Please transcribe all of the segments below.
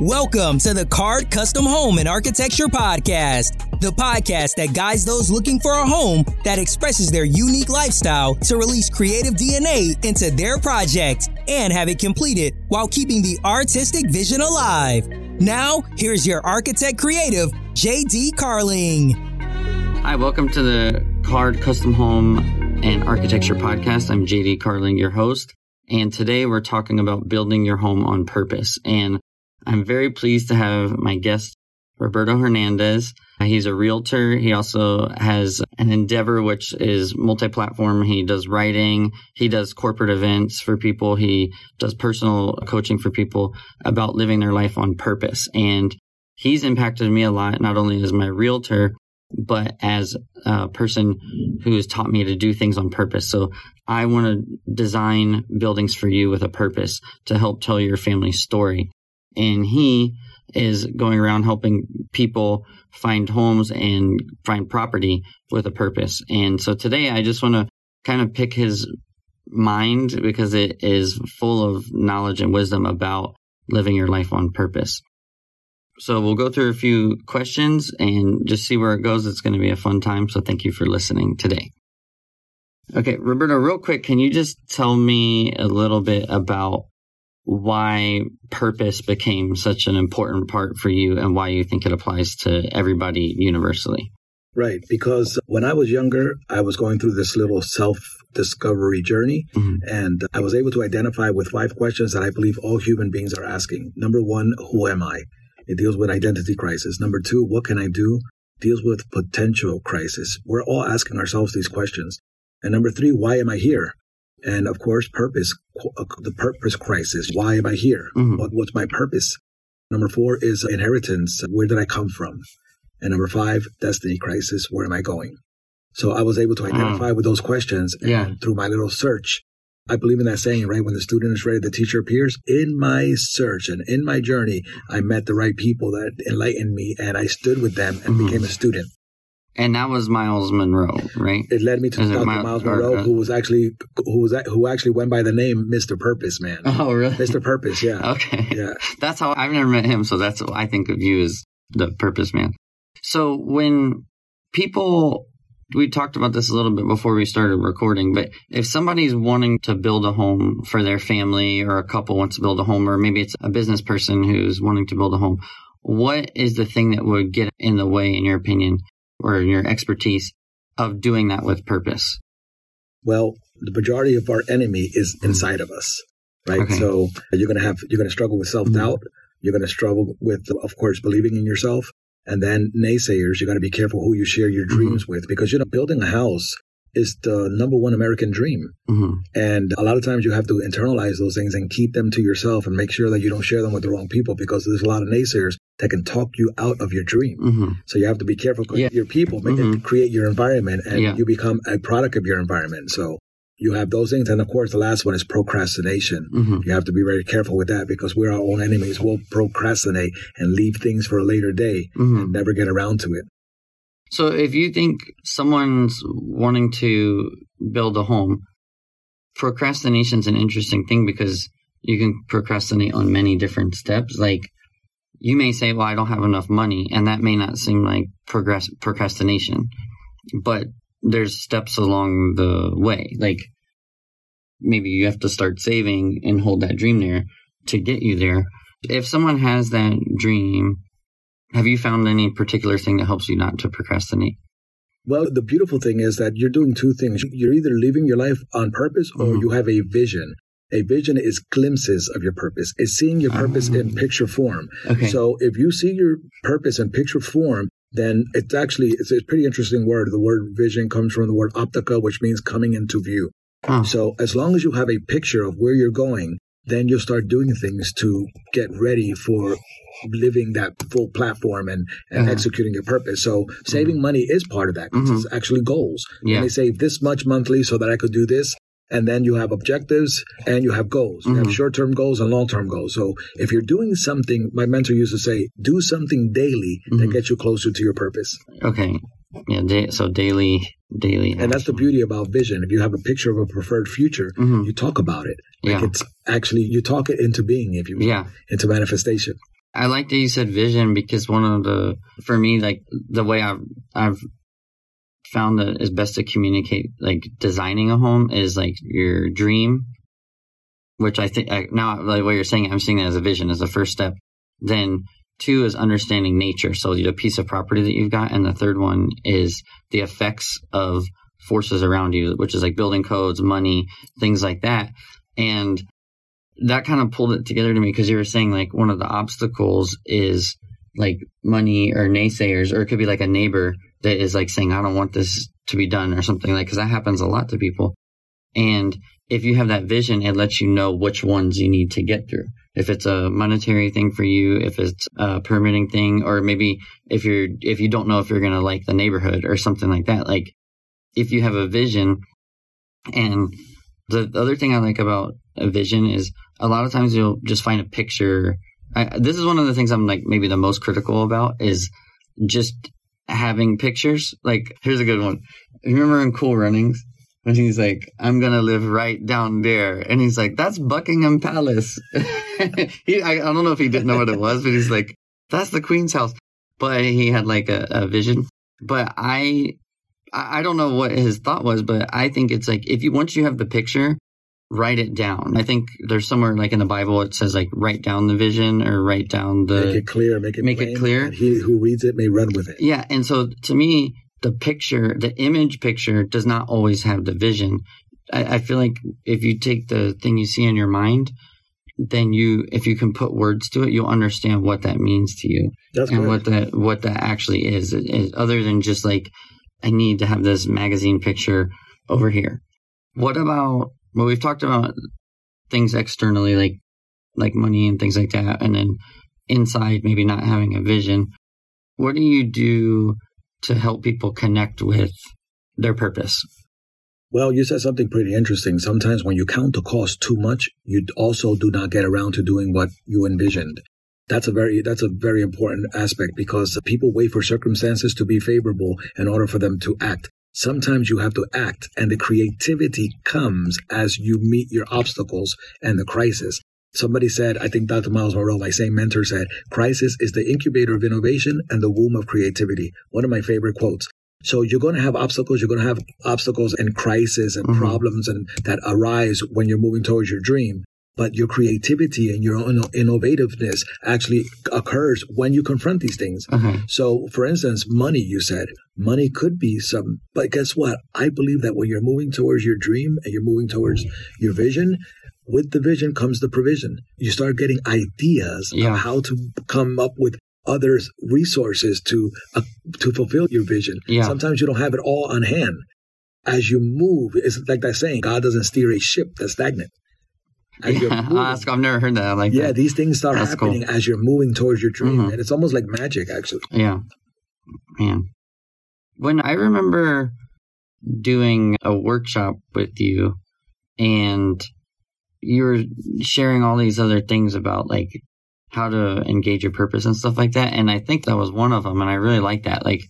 Welcome to the Card Custom Home and Architecture Podcast, the podcast that guides those looking for a home that expresses their unique lifestyle to release creative DNA into their project and have it completed while keeping the artistic vision alive. Now, here's your architect creative, JD Carling. Hi, welcome to the Card Custom Home and Architecture Podcast. I'm JD Carling, your host. And today we're talking about building your home on purpose. And I'm very pleased to have my guest, Roberto Hernandez. He's a realtor. He also has an endeavor which is multi-platform. He does writing. He does corporate events for people. He does personal coaching for people about living their life on purpose. And he's impacted me a lot, not only as my realtor, but as a person who has taught me to do things on purpose. So I want to design buildings for you with a purpose to help tell your family's story and he is going around helping people find homes and find property with a purpose. And so today I just want to kind of pick his mind because it is full of knowledge and wisdom about living your life on purpose. So we'll go through a few questions and just see where it goes. It's going to be a fun time. So thank you for listening today. Okay, Roberto, real quick, can you just tell me a little bit about why purpose became such an important part for you and why you think it applies to everybody universally. Right, because when I was younger, I was going through this little self discovery journey, mm-hmm. and I was able to identify with five questions that I believe all human beings are asking. Number one, who am I? It deals with identity crisis. Number two, what can I do? Deals with potential crisis. We're all asking ourselves these questions. And number three, why am I here? And of course, purpose, uh, the purpose crisis. Why am I here? Mm-hmm. What, what's my purpose? Number four is inheritance. Where did I come from? And number five, destiny crisis. Where am I going? So I was able to identify with those questions and yeah. through my little search. I believe in that saying, right? When the student is ready, the teacher appears. In my search and in my journey, I met the right people that enlightened me and I stood with them and mm-hmm. became a student. And that was Myles Munroe, right? It led me to Dr. Myles, Myles Munroe, or, uh, who was actually who was who actually went by the name Mr. Purpose Man. Oh, really? Mr. Purpose, yeah. okay. Yeah. That's how I've never met him, so that's what I think of you as the Purpose Man. So when people we talked about this a little bit before we started recording, but if somebody's wanting to build a home for their family or a couple wants to build a home or maybe it's a business person who's wanting to build a home, what is the thing that would get in the way in your opinion or your expertise of doing that with purpose? Well, the majority of our enemy is mm-hmm. inside of us, right? Okay. So you're going to have, you're going to struggle with self doubt. Mm-hmm. You're going to struggle with, of course, believing in yourself. And then naysayers, you got to be careful who you share your mm-hmm. dreams mm-hmm. with because, you know, building a house is the number one American dream. Mm-hmm. And a lot of times you have to internalize those things and keep them to yourself and make sure that you don't share them with the wrong people because there's a lot of naysayers that can talk you out of your dream. Mm-hmm. So you have to be careful because yeah. your people make mm-hmm. create your environment and yeah. you become a product of your environment. So you have those things. And of course, the last one is procrastination. Mm-hmm. You have to be very careful with that because we're our own enemies. We'll procrastinate and leave things for a later day and mm-hmm. never get around to it. So if you think someone's wanting to build a home, procrastination is an interesting thing because you can procrastinate on many different steps. Like you may say, well, I don't have enough money, and that may not seem like progress procrastination, but there's steps along the way. Like maybe you have to start saving and hold that dream there to get you there. If someone has that dream have you found any particular thing that helps you not to procrastinate? Well, the beautiful thing is that you're doing two things. You're either living your life on purpose or mm-hmm. you have a vision. A vision is glimpses of your purpose. It's seeing your purpose in ah. picture form. Okay. So if you see your purpose in picture form, then it's actually it's a pretty interesting word. The word vision comes from the word optica, which means coming into view. Oh. So as long as you have a picture of where you're going, then you'll start doing things to get ready for living that full platform and, and uh-huh. executing your purpose. So saving mm-hmm. money is part of that. Mm-hmm. It's actually goals. Yeah. And they save this much monthly so that I could do this. And then you have objectives and you have goals. Mm-hmm. You have mm-hmm. short term goals and long term goals. So if you're doing something, my mentor used to say, do something daily that mm-hmm. gets you closer to your purpose. Okay. Yeah. Da- so daily, daily. And that's the beauty about vision. If you have a picture of a preferred future, mm-hmm. you talk about it. Like yeah. it's actually, you talk it into being, if you will, yeah. into manifestation. I like that you said vision because one of the, for me, like the way I've, I've found that is best to communicate, like designing a home is like your dream, which I think now, like what you're saying, I'm seeing it as a vision as the first step. Then two is understanding nature. So the piece of property that you've got. And the third one is the effects of forces around you, which is like building codes, money, things like that. And that kind of pulled it together to me because you were saying like one of the obstacles is like money or naysayers, or it could be like a neighbor that is like saying, I don't want this to be done or something like, cause that happens a lot to people. And if you have that vision, it lets you know which ones you need to get through. If it's a monetary thing for you, if it's a permitting thing, or maybe if you're, if you don't know if you're going to like the neighborhood or something like that, like if you have a vision and the other thing I like about a vision is a lot of times you'll just find a picture. I, this is one of the things I'm like maybe the most critical about is just having pictures. Like, here's a good one. Remember in Cool Runnings when he's like, "I'm gonna live right down there," and he's like, "That's Buckingham Palace." he, I, I, don't know if he didn't know what it was, but he's like, "That's the Queen's house." But he had like a, a vision. But I, I don't know what his thought was, but I think it's like if you once you have the picture, write it down. I think there's somewhere like in the Bible it says like write down the vision or write down the make it clear, make it make plain, it clear. he who reads it may run with it. Yeah, and so to me, the picture, the image picture, does not always have the vision. I, I feel like if you take the thing you see in your mind, then you, if you can put words to it, you'll understand what that means to you That's and correct. what that what that actually is. It, it, other than just like I need to have this magazine picture over here. What about well, we've talked about things externally, like like money and things like that, and then inside maybe not having a vision. What do you do to help people connect with their purpose? Well, you said something pretty interesting. Sometimes when you count the cost too much, you also do not get around to doing what you envisioned. That's a very that's a very important aspect because people wait for circumstances to be favorable in order for them to act. Sometimes you have to act and the creativity comes as you meet your obstacles and the crisis. Somebody said, I think Dr. Myles Munroe, my same mentor said, crisis is the incubator of innovation and the womb of creativity. One of my favorite quotes. So you're going to have obstacles. You're going to have obstacles and crises and Mhm. problems and that arise when you're moving towards your dream. But your creativity and your own innovativeness actually occurs when you confront these things. Okay. So, for instance, money, you said, money could be some, but guess what? I believe that when you're moving towards your dream and you're moving towards your vision, with the vision comes the provision. You start getting ideas Yeah. of how to come up with other resources to uh, to fulfill your vision. Yeah. Sometimes you don't have it all on hand. As you move, it's like that saying, God doesn't steer a ship that's stagnant. Yeah, moving- I'll ask- I've never heard that. I like yeah, that. these things start That's cool. happening as you're moving towards your dream. Mhm. And it's almost like magic, actually. Yeah. Man. When I remember doing a workshop with you and you were sharing all these other things about like how to engage your purpose and stuff like that. And I think that was one of them. And I really like that. Like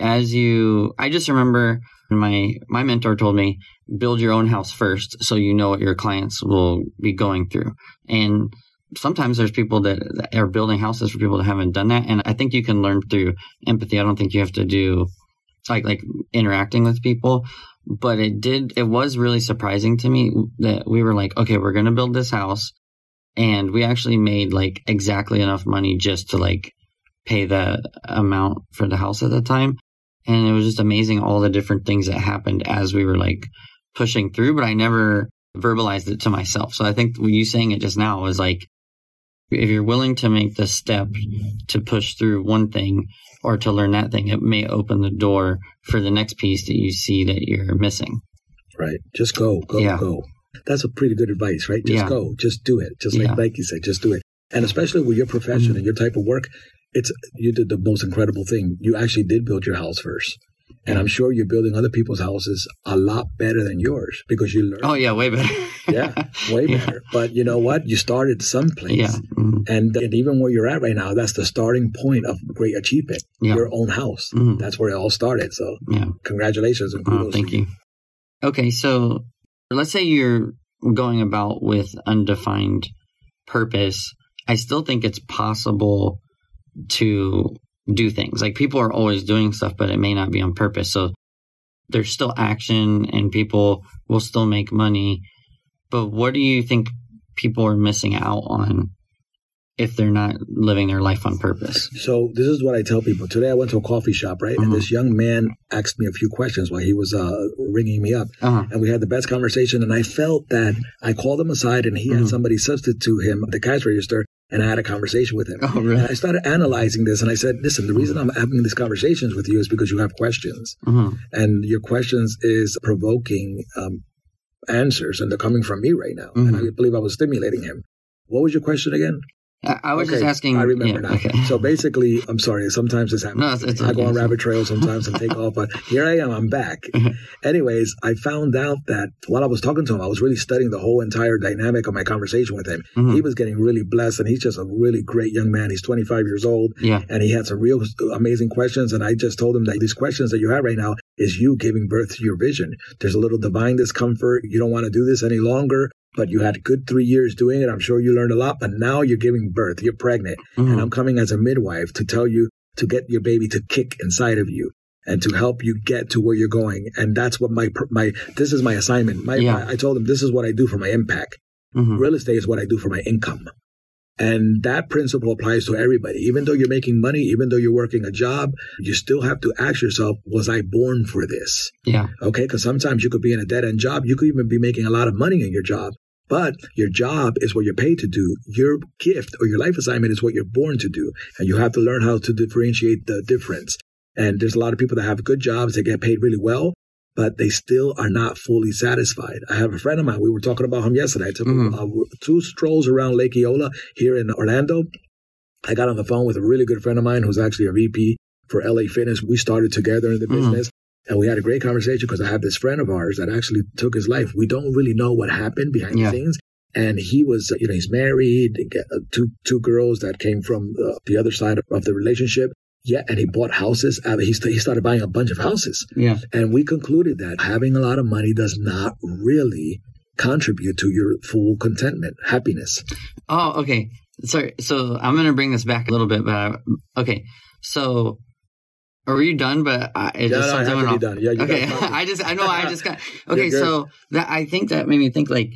as you, I just remember my, my mentor told me build your own house first so you know what your clients will be going through. And sometimes there's people that, that are building houses for people that haven't done that. And I think you can learn through empathy. I don't think you have to do like, like interacting with people, but it did, it was really surprising to me that we were like, okay, we're going to build this house. And we actually made like exactly enough money just to like pay the amount for the house at the time. And it was just amazing all the different things that happened as we were like pushing through, but I never verbalized it to myself. So I think you saying it just now was like, if you're willing to make the step to push through one thing or to learn that thing, it may open the door for the next piece that you see that you're missing. Right. Just go, go, Yeah. go. That's a pretty good advice, right? Just Yeah. go. Just do it. Just like Yeah. Nike said, just do it. And especially with your profession Mhm. and your type of work, it's you did the most incredible thing. You actually did build your house first. And I'm sure you're building other people's houses a lot better than yours because you learned. Oh yeah, way better. yeah, way Yeah. better. But you know what? You started someplace. Yeah. Mhm. And, and even where you're at right now, that's the starting point of great achievement. Yeah. Your own house. Mhm. That's where it all started. So Yeah. congratulations and kudos. Oh, thank to you. Okay, so let's say you're going about with undefined purpose I still think it's possible to do things. Like people are always doing stuff, but it may not be on purpose. So there's still action and people will still make money. But what do you think people are missing out on if they're not living their life on purpose. So this is what I tell people. Today I went to a coffee shop, right? Mm-hmm. And this young man asked me a few questions while he was uh, ringing me up. Uh-huh. And we had the best conversation. And I felt that I called him aside and he mm-hmm. had somebody substitute him the cash register and I had a conversation with him. Oh, really? And I started analyzing this and I said, listen, the reason I'm having these conversations with you is because you have questions. Mm-hmm. And your questions is provoking um, answers and they're coming from me right now. And I mm-hmm. believe I was stimulating him. What was your question again? I was okay, just asking. I remember yeah, now. Okay. So basically, I'm sorry. Sometimes this happens. No, it's, it's I go on rabbit trails sometimes and take off, but here I am. I'm back. Anyways, I found out that while I was talking to him, I was really studying the whole entire dynamic of my conversation with him. Mm-hmm. He was getting really blessed, and he's just a really great young man. He's 25 years old, yeah, and he had some real amazing questions. And I just told him that these questions that you have right now is you giving birth to your vision. There's a little divine discomfort. You don't want to do this any longer but you had a good three years doing it. I'm sure you learned a lot, but now you're giving birth. You're pregnant. Mm-hmm. And I'm coming as a midwife to tell you to get your baby to kick inside of you and to help you get to where you're going. And that's what my, my, this is my assignment. My, yeah. my I told them this is what I do for my impact. Mm-hmm. Real estate is what I do for my income. And that principle applies to everybody. Even though you're making money, even though you're working a job, you still have to ask yourself, was I born for this? Yeah. Okay. Cause sometimes you could be in a dead end job. You could even be making a lot of money in your job, but your job is what you're paid to do. Your gift or your life assignment is what you're born to do. And you have to learn how to differentiate the difference. And there's a lot of people that have good jobs that get paid really well, but they still are not fully satisfied. I have a friend of mine. We were talking about him yesterday. I took mm-hmm. uh, two strolls around Lake Eola here in Orlando. I got on the phone with a really good friend of mine who's actually a VP for LA Fitness. We started together in the mm-hmm. business. And we had a great conversation because I have this friend of ours that actually took his life. We don't really know what happened behind yeah. the scenes. And he was, you know, he's married, uh, two two girls that came from the, the other side of, the relationship. Yeah, and he bought houses. Mean, he, st- he started buying a bunch of houses. Yeah. And we concluded that having a lot of money does not really contribute to your full contentment, happiness. Oh, okay. Sorry. So I'm going to bring this back a little bit, but I, okay. So are you done? But I, it yeah, just no, I have to be done. Yeah, okay. I just, I know, I just got. Okay, so that I think that made me think like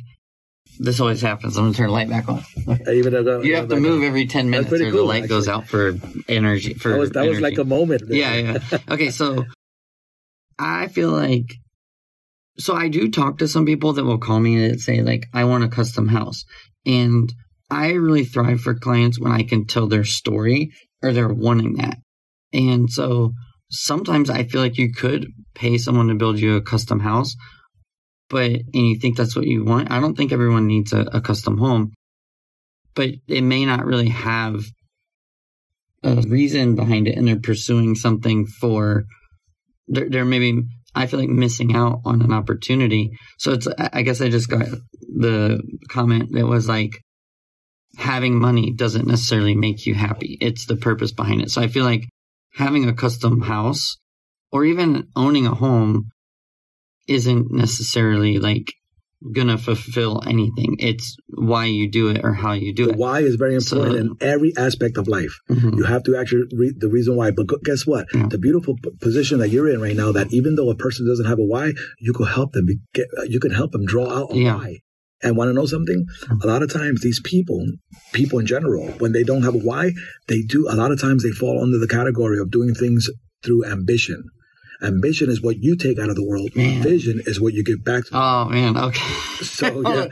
this always happens. I'm gonna turn the light back on. Even though you have to move on. every ten minutes, or cool, the light actually. goes out for energy. For that was, that was like a moment. Yeah, yeah. Okay, so I feel like so I do talk to some people that will call me and say like I want a custom house, and I really thrive for clients when I can tell their story or they're wanting that. And so sometimes I feel like you could pay someone to build you a custom house, but and you think that's what you want. I don't think everyone needs a, a custom home, but it may not really have a reason behind it, and they're pursuing something for they're, they're maybe I feel like missing out on an opportunity. So it's I guess I just got the comment that was like having money doesn't necessarily make you happy. It's the purpose behind it. So I feel like having a custom house or even owning a home isn't necessarily like gonna fulfill anything. It's why you do it or how you do the it. Why is very important so, in every aspect of life. Mm-hmm. You have to actually read the reason why. But guess what? Yeah. The beautiful p- position that you're in right now, that even though a person doesn't have a why, you can help them. Get, you can help them draw out a yeah. why. And want to know something? Hmm. A lot of times, these people, people in general, when they don't have a why, they do, a lot of times they fall under the category of doing things through ambition. Ambition is what you take out of the world. Man. Vision is what you give back. To oh man, okay. So yeah,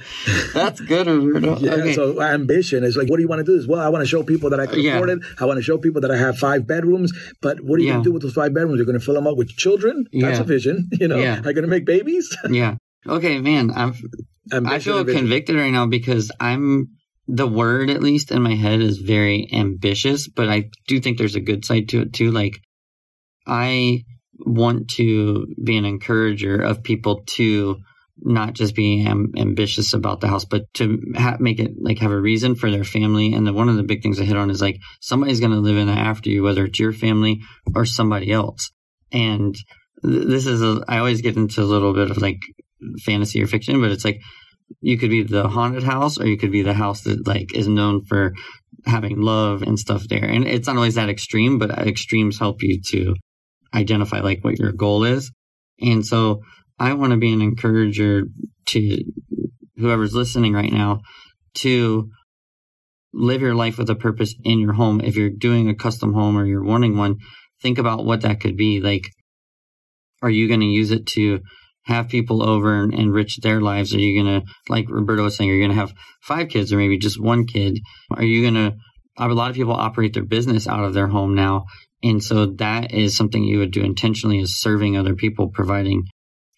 that's good, Yeah. Okay. So ambition is like, what do you want to do? Is well, I want to show people that I can yeah. afford it. I want to show people that I have five bedrooms. But what are you yeah. going to do with those five bedrooms? You're going to fill them up with children. That's a vision. You know, yeah. are you going to make babies? yeah. Okay, man. I'm I feel convicted right now because I'm the word at least in my head is very ambitious, but I do think there's a good side to it too. Like I want to be an encourager of people to not just be am- ambitious about the house, but to ha- make it like have a reason for their family. And the, one of the big things I hit on is like somebody's going to live in it after you, whether it's your family or somebody else. And th- this is a, I always get into a little bit of like fantasy or fiction, but it's like you could be the haunted house or you could be the house that like is known for having love and stuff there. And it's not always that extreme, but extremes help you to identify like what your goal is. And so I want to be an encourager to whoever's listening right now to live your life with a purpose in your home. If you're doing a custom home or you're wanting one, think about what that could be. Like, are you going to use it to have people over and enrich their lives? Are you going to, like Roberto was saying, are you going to have five kids or maybe just one kid? Are you going to, a lot of people operate their business out of their home now. And so that is something you would do intentionally is serving other people, providing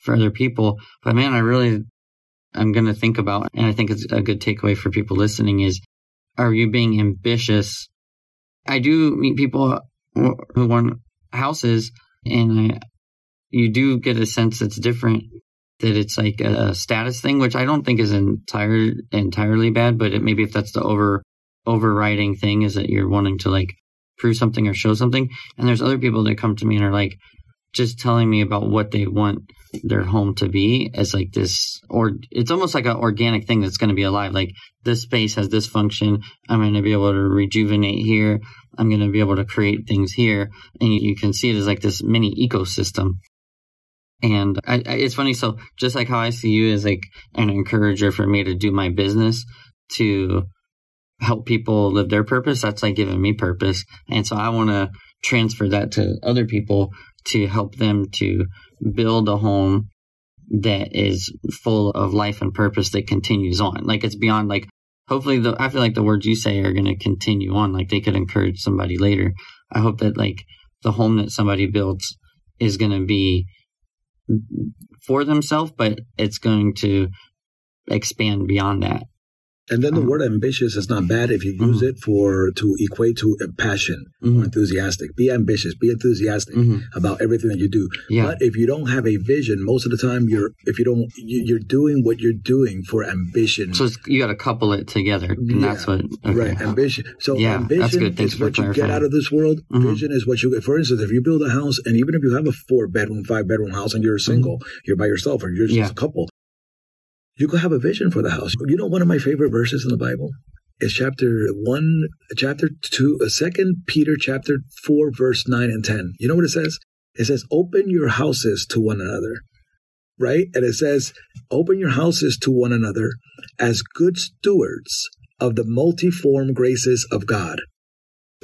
for other people. But man, I really, I'm going to think about, and I think it's a good takeaway for people listening is, are you being ambitious? I do meet people who want houses and I, you do get a sense it's different that it's like a status thing, which I don't think is entire entirely bad, but it, maybe if that's the over overriding thing is that you're wanting to like prove something or show something. And there's other people that come to me and are like just telling me about what they want their home to be as like this or it's almost like an organic thing that's going to be alive like this space has this function. I'm going to be able to rejuvenate here. I'm going to be able to create things here. And you, you can see it as like this mini ecosystem and I, I, it's funny. So just like how I see you as like an encourager for me to do my business to help people live their purpose, that's like giving me purpose. And so I want to transfer that to other people to help them to build a home that is full of life and purpose that continues on. Like it's beyond like hopefully the I feel like the words you say are going to continue on. Like they could encourage somebody later. I hope that like the home that somebody builds is going to be for themselves, but it's going to expand beyond that. And then the um, word ambitious is not bad if you use mm-hmm. it for to equate to a passion mm-hmm. or enthusiastic. Be ambitious, be enthusiastic mm-hmm. about everything that you do. Yeah. But if you don't have a vision, most of the time you're if you don't you're doing what you're doing for ambition. So you got to couple it together, and yeah. that's what okay. right ambition. So yeah, ambition is what you get out of this world. Mm-hmm. Vision is what you get. For instance, if you build a house, and even if you have a four bedroom, five bedroom house, and you're single, mm-hmm. you're by yourself, or you're just yeah. a couple, you could have a vision for the house. You know, one of my favorite verses in the Bible is chapter one, chapter two, uh, second Peter chapter four, verse nine and 10. You know what it says? It says, open your houses to one another, right? And it says, open your houses to one another as good stewards of the multiform graces of God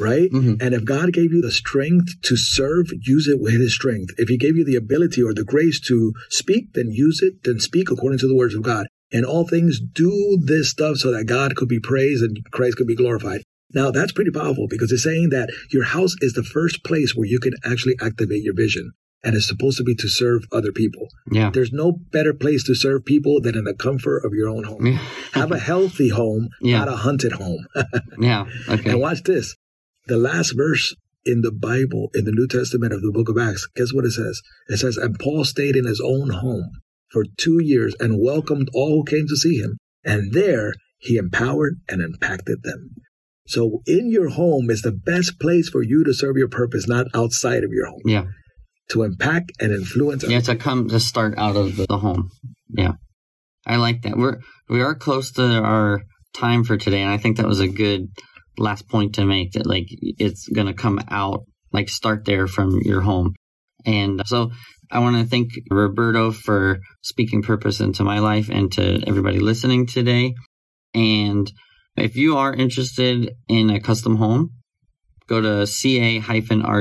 right? Mm-hmm. And if God gave you the strength to serve, use it with his strength. If he gave you the ability or the grace to speak, then use it, then speak according to the words of God. And all things do this stuff so that God could be praised and Christ could be glorified. Now that's pretty powerful because it's saying that your house is the first place where you can actually activate your vision. And it's supposed to be to serve other people. Yeah. There's no better place to serve people than in the comfort of your own home. Have a healthy home, yeah. not a hunted home. yeah. Okay. And watch this the last verse in the Bible, in the New Testament of the book of Acts, guess what it says? It says, And Paul stayed in his own home for two years and welcomed all who came to see him. And there he empowered and impacted them. So in your home is the best place for you to serve your purpose, not outside of your home. Yeah. To impact and influence. Yeah, to come to start out of the home. Yeah. I like that. We're we are close to our time for today, and I think that was a good last point to make that like it's going to come out like start there from your home. And so i want to thank roberto for speaking purpose into my life and to everybody listening today. And if you are interested in a custom home go to ca-rd.com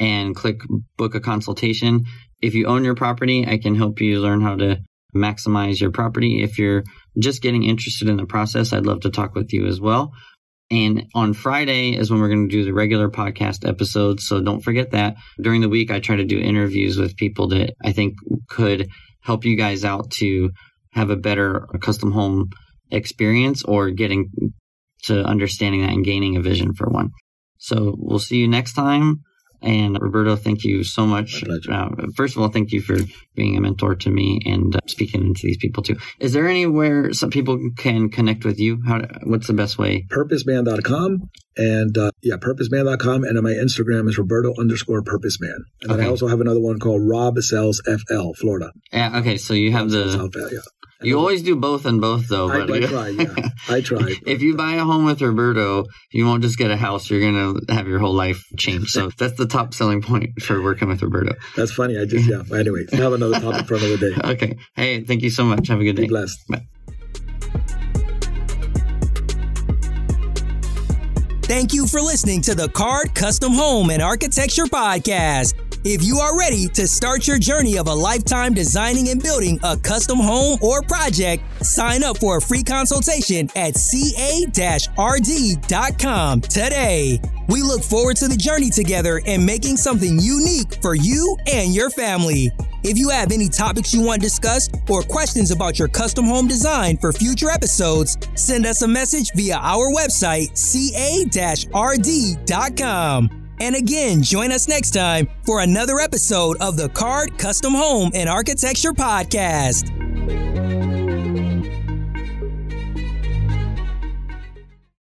and click book a consultation. If you own your property i can help you learn how to maximize your property. If you're just getting interested in the process, I'd love to talk with you as well. And on Friday is when we're going to do the regular podcast episodes. So don't forget that. During the week, I try to do interviews with people that I think could help you guys out to have a better custom home experience or getting to understanding that and gaining a vision for one. So we'll see you next time. And Roberto, thank you so much. Uh, first of all, thank you for being a mentor to me and uh, speaking to these people too. Is there anywhere some people can connect with you? How? What's the best way? Purposeman.com and uh, yeah, purposeman.com. And my Instagram is Roberto underscore purposeman. And okay. then I also have another one called Rob Sells FL, Florida. Yeah. Okay. So you have the. yeah. You always do both and both, though. I, But I try, yeah. I try. if you uh, buy a home with Roberto, you won't just get a house. You're going to have your whole life change. So that's the top selling point for working with Roberto. That's funny. I just, yeah. But anyway, have another topic for another day. Okay. Hey, thank you so much. Have a good day. Be blessed. Bye. Thank you for listening to the Card Custom Home and Architecture Podcast. If you are ready to start your journey of a lifetime designing and building a custom home or project, sign up for a free consultation at ca-rd.com today. We look forward to the journey together and making something unique for you and your family. If you have any topics you want discussed or questions about your custom home design for future episodes, send us a message via our website, ca-rd.com. And again, join us next time for another episode of the Card Custom Home and Architecture Podcast.